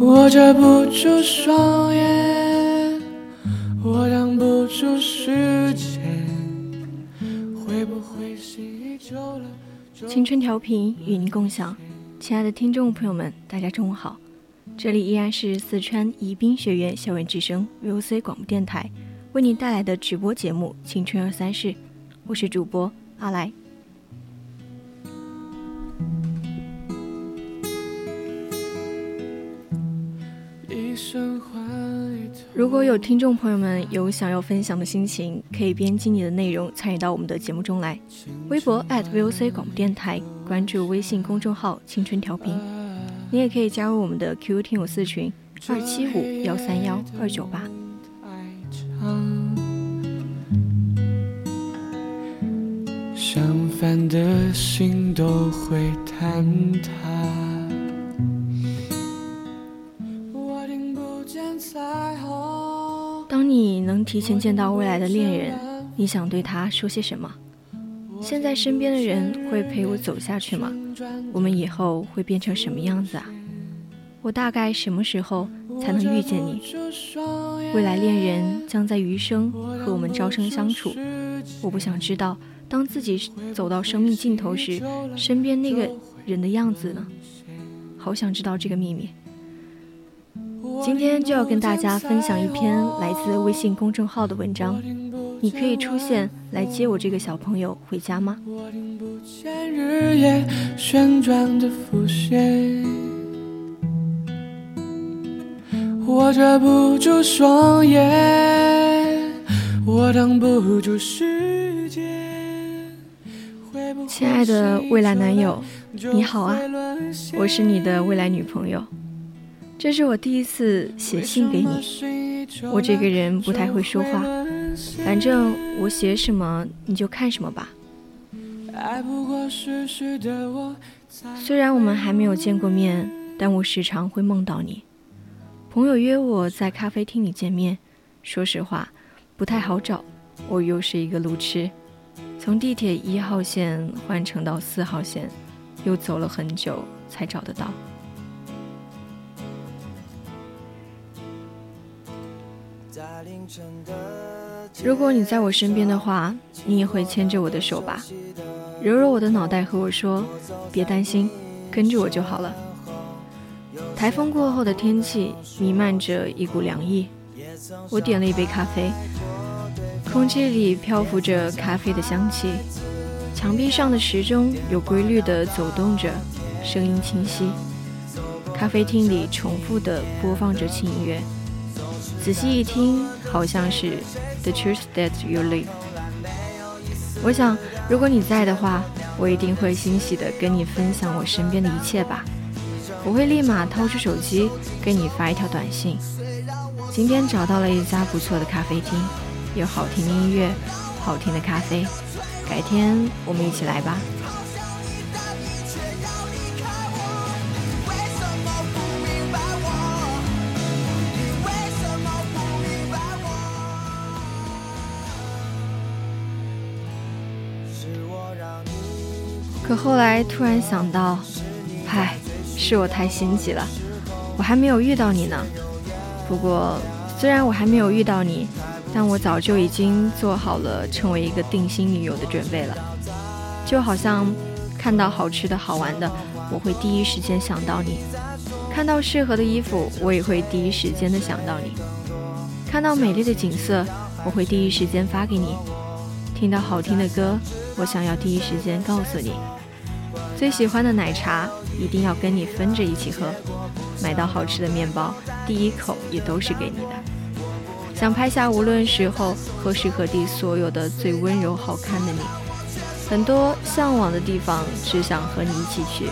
我遮不住双眼，我挡不住时间，会不会心已久了？青春调频与您共享，亲爱的听众朋友们，大家中午好，这里依然是四川宜宾学院校园之声 VOC 广播电台为您带来的直播节目《青春二三事》，我是主播阿来。如果有听众朋友们有想要分享的心情，可以编辑你的内容参与到我们的节目中来。微博 @VOC 广播电台，关注微信公众号“青春调频”，你也可以加入我们的 QQ 听友四群二七五幺三幺二九八。相反的心都会坍塌。你能提前见到未来的恋人，你想对他说些什么？现在身边的人会陪我走下去吗？我们以后会变成什么样子啊？我大概什么时候才能遇见你？未来恋人将在余生和我们朝生相处。我不想知道，当自己走到生命尽头时，身边那个人的样子呢？好想知道这个秘密。今天就要跟大家分享一篇来自微信公众号的文章。你可以出现来接我这个小朋友回家吗？我听不见日夜旋转的浮现，我遮不住双眼，我挡不住时间。亲爱的未来男友，你好啊我是你的未来女朋友。这是我第一次写信给你。我这个人不太会说话，反正我写什么你就看什么吧。虽然我们还没有见过面，但我时常会梦到你。朋友约我在咖啡厅里见面，说实话不太好找，我又是一个路痴，从地铁一号线换乘到四号线，又走了很久才找得到。如果你在我身边的话，你也会牵着我的手吧，揉揉我的脑袋，和我说：“别担心，跟着我就好了。”台风过后的天气弥漫着一股凉意，我点了一杯咖啡，空气里漂浮着咖啡的香气，墙壁上的时钟有规律地走动着，声音清晰。咖啡厅里重复地播放着轻音乐，仔细一听，好像是《The Truth That You Live》。我想，如果你在的话，我一定会欣喜地跟你分享我身边的一切吧。我会立马掏出手机给你发一条短信。今天找到了一家不错的咖啡厅，有好听的音乐，好听的咖啡。改天我们一起来吧。可后来突然想到，唉，是我太心急了，我还没有遇到你呢。不过，虽然我还没有遇到你，但我早就已经做好了成为一个定心女友的准备了。就好像看到好吃的好玩的，我会第一时间想到你；看到适合的衣服，我也会第一时间的想到你。看到美丽的景色，我会第一时间发给你；听到好听的歌，我想要第一时间告诉你。最喜欢的奶茶，一定要跟你分着一起喝；买到好吃的面包，第一口也都是给你的。想拍下无论时候何时何地所有的最温柔好看的你，很多向往的地方，只想和你一起去。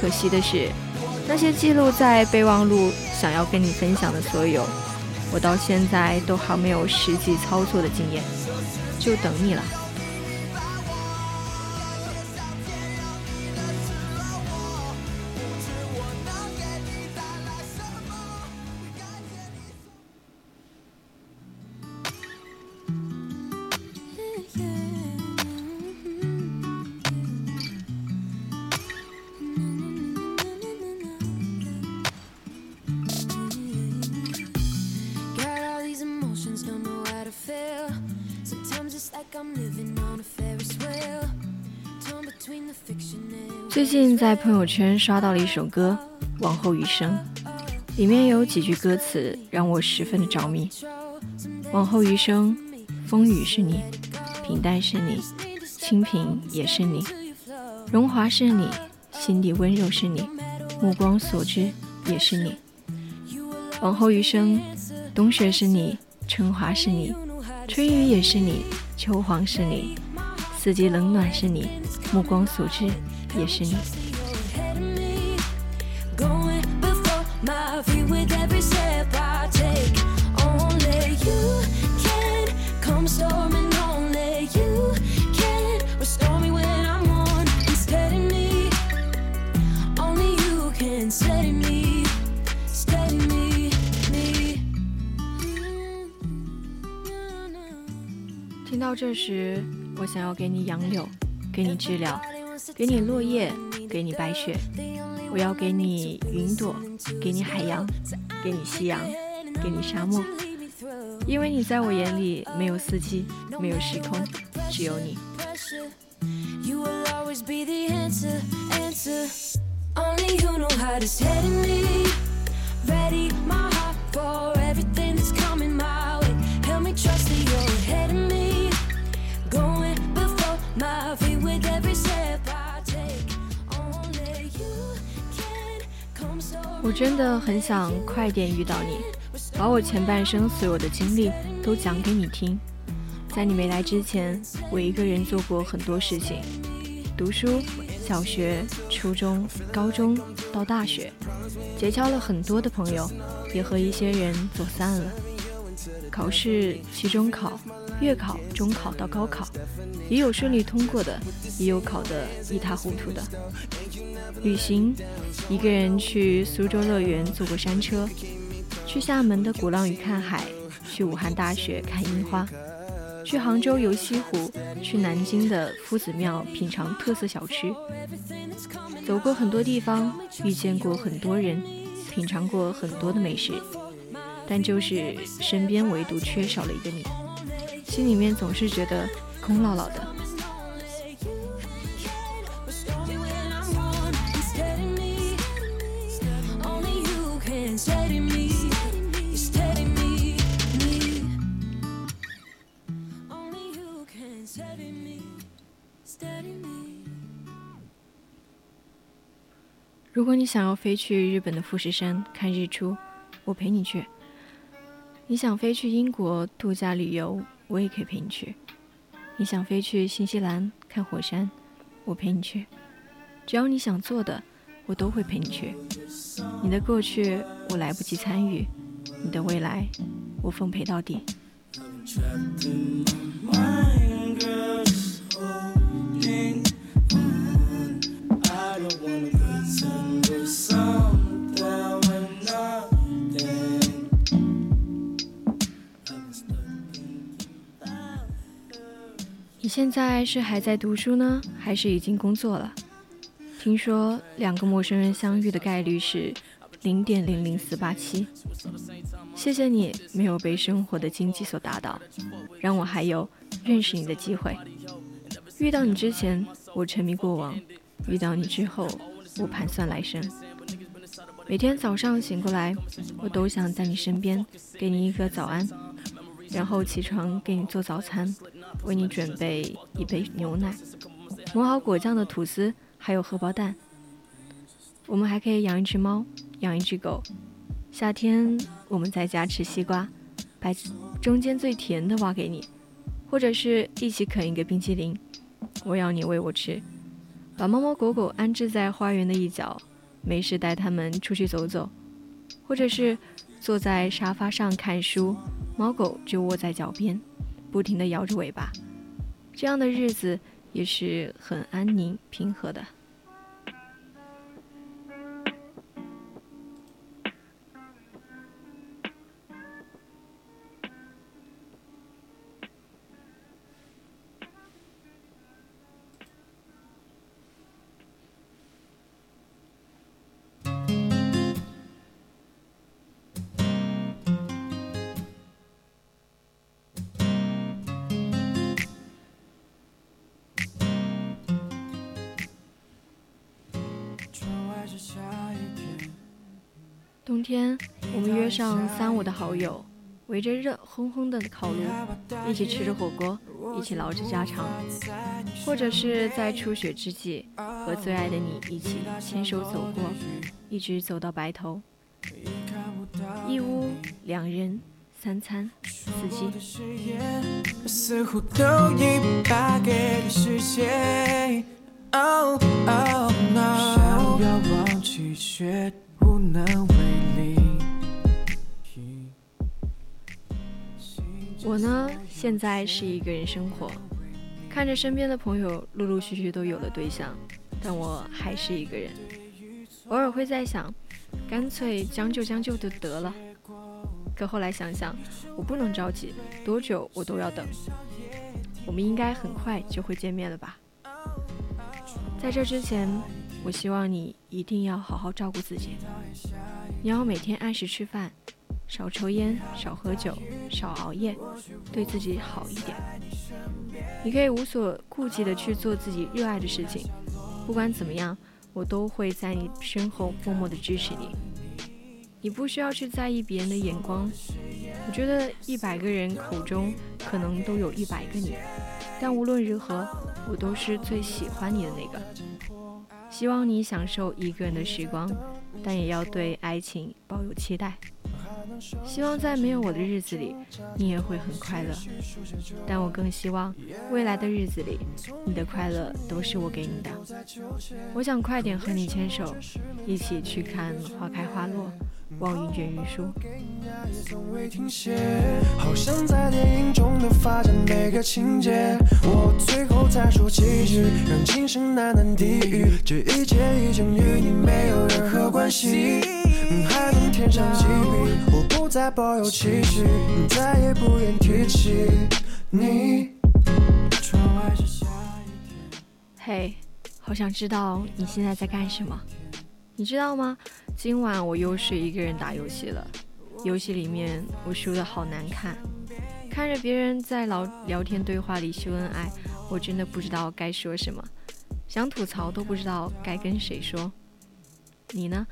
可惜的是，那些记录在备忘录，想要跟你分享的所有，我到现在都还没有实际操作的经验，就等你了。最近在朋友圈刷到了一首歌《往后余生》，里面有几句歌词让我十分的着迷。往后余生，风雨是你，平淡是你，清贫也是你，荣华是你，心底温柔是你，目光所至也是你。往后余生，冬雪是你，春华是你，春雨也是你，秋黄是你，四季冷暖是你，目光所至。也是你。听到这时，我想要给你杨柳，给你知了。给你落叶，给你白雪，我要给你云朵，给你海洋，给你夕阳，给你沙漠，因为你在我眼里没有四季，没有时空，只有你。ready my 我真的很想快点遇到你，把我前半生所有的经历都讲给你听。在你没来之前，我一个人做过很多事情：读书，小学、初中、高中到大学，结交了很多的朋友，也和一些人走散了。考试，期中考、月考、中考到高考，也有顺利通过的，也有考得一塌糊涂的。旅行，一个人去苏州乐园坐过山车，去厦门的鼓浪屿看海，去武汉大学看樱花，去杭州游西湖，去南京的夫子庙品尝特色小吃，走过很多地方，遇见过很多人，品尝过很多的美食，但就是身边唯独缺少了一个你，心里面总是觉得空落落的。如果你想要飞去日本的富士山看日出，我陪你去；你想飞去英国度假旅游，我也可以陪你去；你想飞去新西兰看火山，我陪你去。只要你想做的，我都会陪你去。你的过去我来不及参与，你的未来我奉陪到底。你现在是还在读书呢，还是已经工作了？听说两个陌生人相遇的概率是零点零零四八七。谢谢你没有被生活的经济所打倒，让我还有认识你的机会。遇到你之前，我沉迷过往；遇到你之后，我盘算来生。每天早上醒过来，我都想在你身边，给你一个早安，然后起床给你做早餐，为你准备一杯牛奶，抹好果酱的吐司，还有荷包蛋。我们还可以养一只猫，养一只狗。夏天我们在家吃西瓜，把中间最甜的挖给你，或者是一起啃一个冰淇淋，我要你喂我吃。把猫猫狗狗安置在花园的一角。没事带他们出去走走，或者是坐在沙发上看书，猫狗就窝在脚边，不停地摇着尾巴。这样的日子也是很安宁平和的。冬天，我们约上三五的好友，围着热烘烘的烤炉，一起吃着火锅，一起唠着家常，或者是在初雪之际，和最爱的你一起牵手走过，一直走到白头。一屋两人，三餐四季。无能为力。我呢，现在是一个人生活，看着身边的朋友陆陆续续都有了对象，但我还是一个人。偶尔会在想，干脆将就将就就得了。可后来想想，我不能着急，多久我都要等。我们应该很快就会见面了吧？在这之前。我希望你一定要好好照顾自己，你要每天按时吃饭，少抽烟，少喝酒，少熬夜，对自己好一点。你可以无所顾忌地去做自己热爱的事情，不管怎么样，我都会在你身后默默地支持你。你不需要去在意别人的眼光，我觉得一百个人口中可能都有一百个你，但无论如何，我都是最喜欢你的那个。希望你享受一个人的时光，但也要对爱情抱有期待。希望在没有我的日子里，你也会很快乐。但我更希望未来的日子里，你的快乐都是我给你的。我想快点和你牵手，一起去看花开花落。望云卷云舒。好像在电影中的发展每个情节，我最后才说几句，让今生难能地狱。这一切已经与你没有任何关系，还能添上几笔？我不再抱有期许，再也不愿提起你。嘿，好想知道你现在在干什么？你知道吗？今晚我又是一个人打游戏了。游戏里面我输的好难看，看着别人在聊聊天对话里秀恩爱，我真的不知道该说什么，想吐槽都不知道该跟谁说。你呢？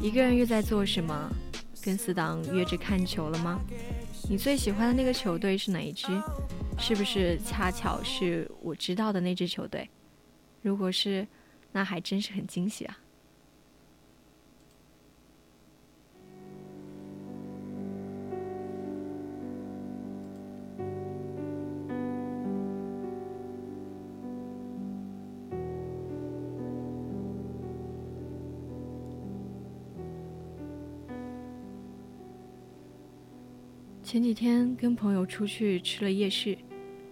一个人又在做什么？跟死党约着看球了吗？你最喜欢的那个球队是哪一支？是不是恰巧是我知道的那支球队？如果是，那还真是很惊喜啊！前几天跟朋友出去吃了夜市，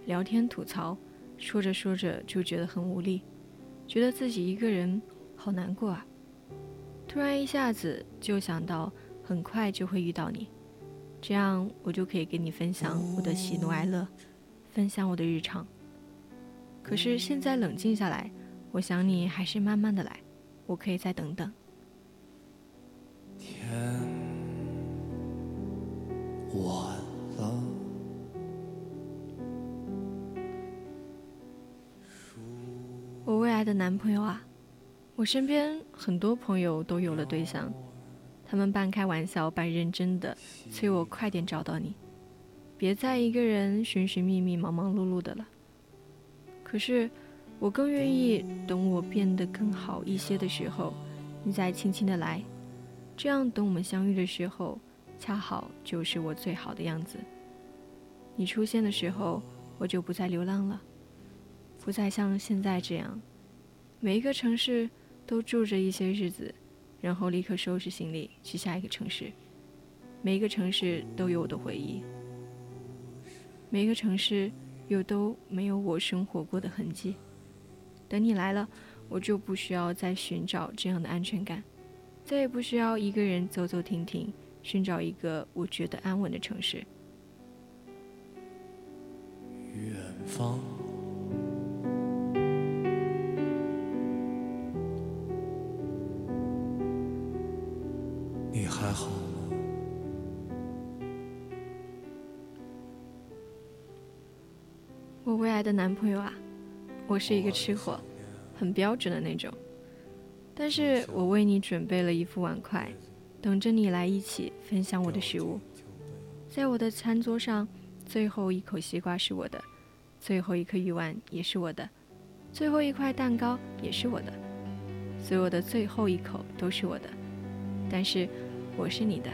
聊天吐槽，说着说着就觉得很无力，觉得自己一个人好难过啊。突然一下子就想到，很快就会遇到你，这样我就可以跟你分享我的喜怒哀乐，分享我的日常。可是现在冷静下来，我想你还是慢慢的来，我可以再等等。晚了。我未来的男朋友啊，我身边很多朋友都有了对象，他们半开玩笑半认真的催我快点找到你，别再一个人寻寻觅觅、忙忙碌碌的了。可是，我更愿意等我变得更好一些的时候，你再轻轻的来，这样等我们相遇的时候，恰好就是我最好的样子。你出现的时候，我就不再流浪了，不再像现在这样，每一个城市都住着一些日子，然后立刻收拾行李去下一个城市。每一个城市都有我的回忆，每一个城市又都没有我生活过的痕迹。等你来了，我就不需要再寻找这样的安全感，再也不需要一个人走走停停，寻找一个我觉得安稳的城市。远方，你还好吗？我未来的男朋友啊，我是一个吃货，很标准的那种。但是我为你准备了一副碗筷，等着你来一起分享我的食物。在我的餐桌上。最后一口西瓜是我的，最后一颗鱼丸也是我的，最后一块蛋糕也是我的，所有的最后一口都是我的。但是我是你的，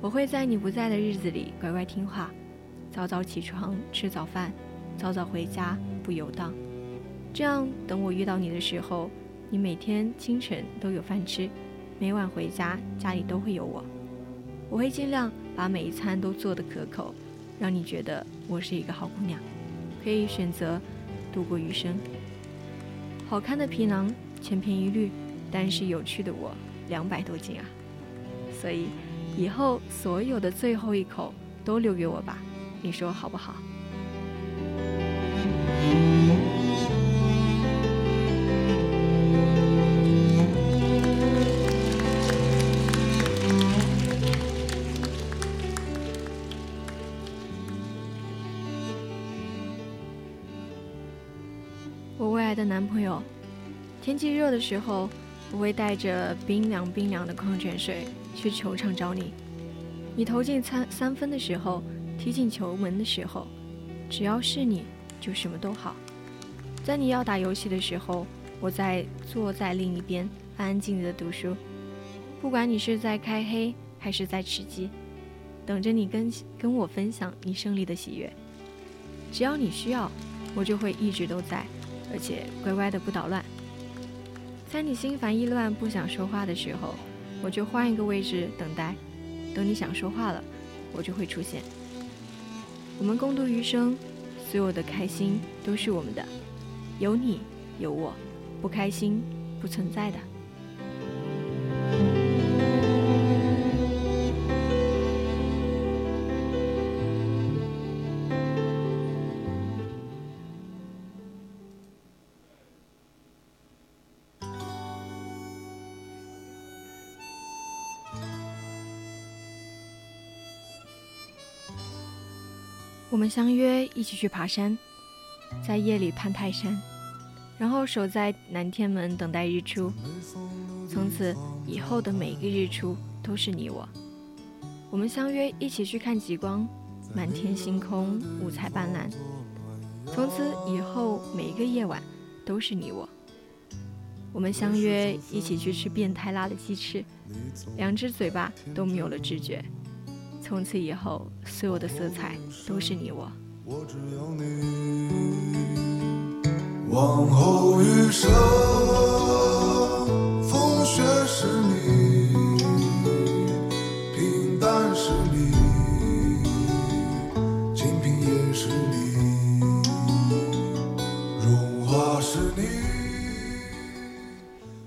我会在你不在的日子里乖乖听话，早早起床吃早饭，早早回家不游荡。这样等我遇到你的时候，你每天清晨都有饭吃，每晚回家家里都会有我。我会尽量把每一餐都做得可口。让你觉得我是一个好姑娘，可以选择度过余生。好看的皮囊千篇一律，但是有趣的我两百多斤啊！所以以后所有的最后一口都留给我吧，你说好不好？爱的男朋友，天气热的时候，我会带着冰凉冰凉的矿泉水去球场找你。你投进三三分的时候，踢进球门的时候，只要是你就什么都好。在你要打游戏的时候，我在坐在另一边安安静静的读书。不管你是在开黑还是在吃鸡，等着你跟跟我分享你胜利的喜悦。只要你需要，我就会一直都在。而且乖乖的不捣乱，在你心烦意乱不想说话的时候，我就换一个位置等待。等你想说话了，我就会出现。我们共度余生，所有的开心都是我们的，有你有我，不开心不存在的。我们相约一起去爬山，在夜里攀泰山，然后守在南天门等待日出。从此以后的每一个日出都是你我。我们相约一起去看极光，满天星空五彩斑斓。从此以后每一个夜晚都是你我。我们相约一起去吃变态辣的鸡翅，两只嘴巴都没有了知觉。从此以后，所有的色彩都是你我。我只要你，往后余生，风雪是你，平淡是你，清贫也是你，荣华是你，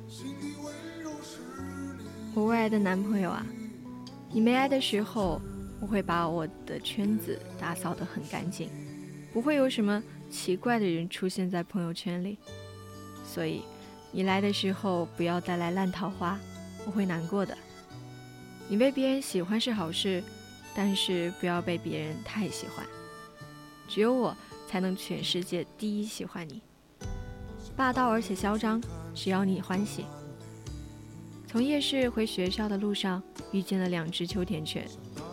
心底温柔是你。我未来的男朋友啊，你没来的时候。我会把我的圈子打扫得很干净，不会有什么奇怪的人出现在朋友圈里。所以，你来的时候不要带来烂桃花，我会难过的。你被别人喜欢是好事，但是不要被别人太喜欢。只有我才能全世界第一喜欢你，霸道而且嚣张，只要你欢喜。从夜市回学校的路上，遇见了两只秋田犬，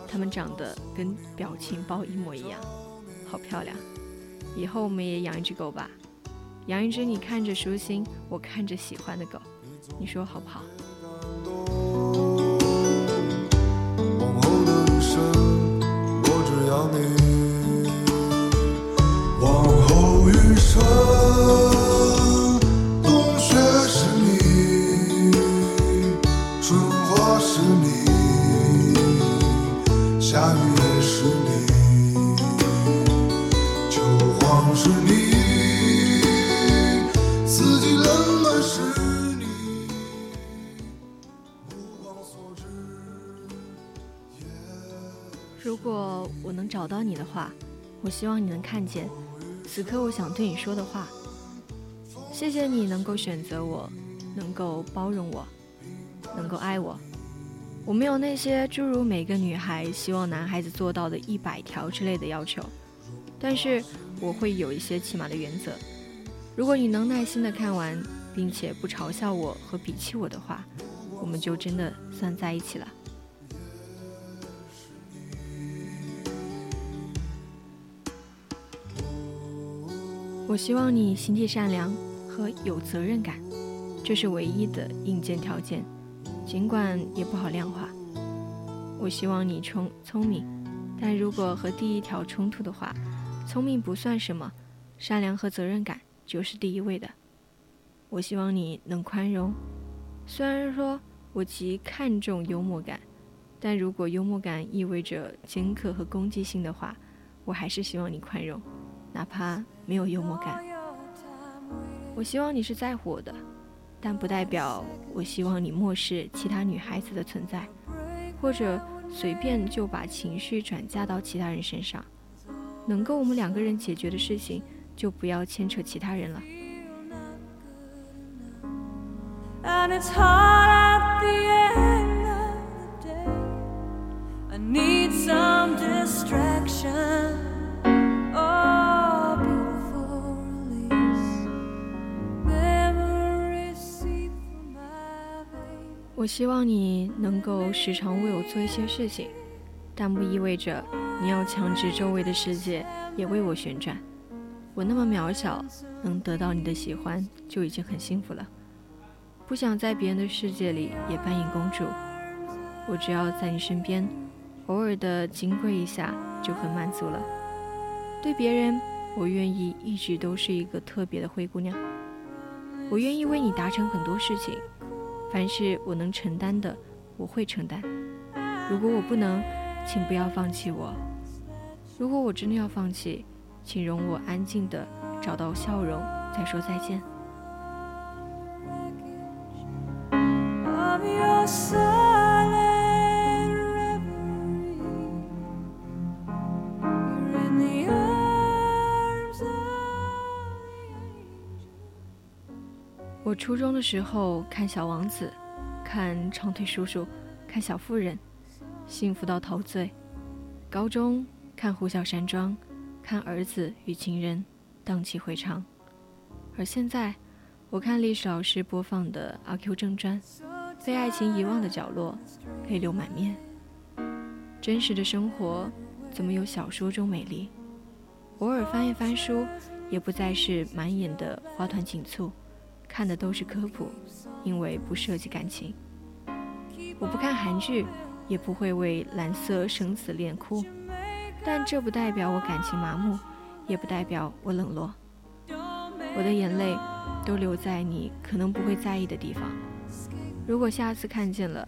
它们长得跟表情包一模一样，好漂亮。以后我们也养一只狗吧，养一只你看着舒心，我看着喜欢的狗，你说好不好？往后的余生，我只要你。往后余生。话，我希望你能看见此刻我想对你说的话。谢谢你能够选择我，能够包容我，能够爱我。我没有那些诸如每个女孩希望男孩子做到的一百条之类的要求，但是我会有一些起码的原则。如果你能耐心的看完，并且不嘲笑我和鄙弃我的话，我们就真的算在一起了。我希望你心地善良和有责任感，这是唯一的硬件条件，尽管也不好量化。我希望你聪聪明，但如果和第一条冲突的话，聪明不算什么，善良和责任感就是第一位的。我希望你能宽容，虽然说我极看重幽默感，但如果幽默感意味着尖刻和攻击性的话，我还是希望你宽容。哪怕没有幽默感，我希望你是在乎我的，但不代表我希望你漠视其他女孩子的存在，或者随便就把情绪转嫁到其他人身上。能够我们两个人解决的事情，就不要牵扯其他人了。我希望你能够时常为我做一些事情，但不意味着你要强制周围的世界也为我旋转。我那么渺小，能得到你的喜欢就已经很幸福了。不想在别人的世界里也扮演公主，我只要在你身边，偶尔的金贵一下就很满足了。对别人，我愿意一直都是一个特别的灰姑娘。我愿意为你达成很多事情。凡是我能承担的，我会承担。如果我不能，请不要放弃我。如果我真的要放弃，请容我安静的找到笑容，再说再见。初中的时候看《小王子》，看长腿叔叔，看小妇人，幸福到陶醉。高中看《呼啸山庄》，看儿子与情人，荡气回肠。而现在，我看历史老师播放的《阿 Q 正传》，被爱情遗忘的角落，泪流满面。真实的生活怎么有小说中美丽？偶尔翻一翻书，也不再是满眼的花团锦簇。看的都是科普，因为不涉及感情。我不看韩剧，也不会为蓝色生死恋哭，但这不代表我感情麻木，也不代表我冷落。我的眼泪都留在你可能不会在意的地方。如果下次看见了，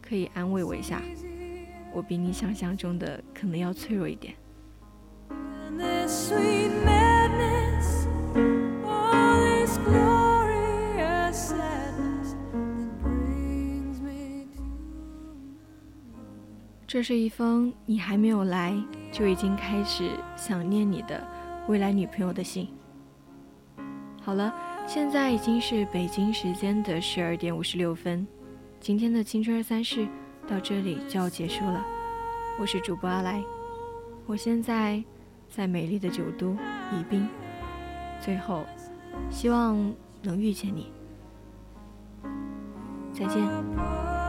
可以安慰我一下，我比你想象中的可能要脆弱一点。这是一封你还没有来就已经开始想念你的未来女朋友的信。好了，现在已经是北京时间的十二点五十六分，今天的青春二三事到这里就要结束了。我是主播阿来，我现在在美丽的九都宜宾。最后，希望能遇见你。再见。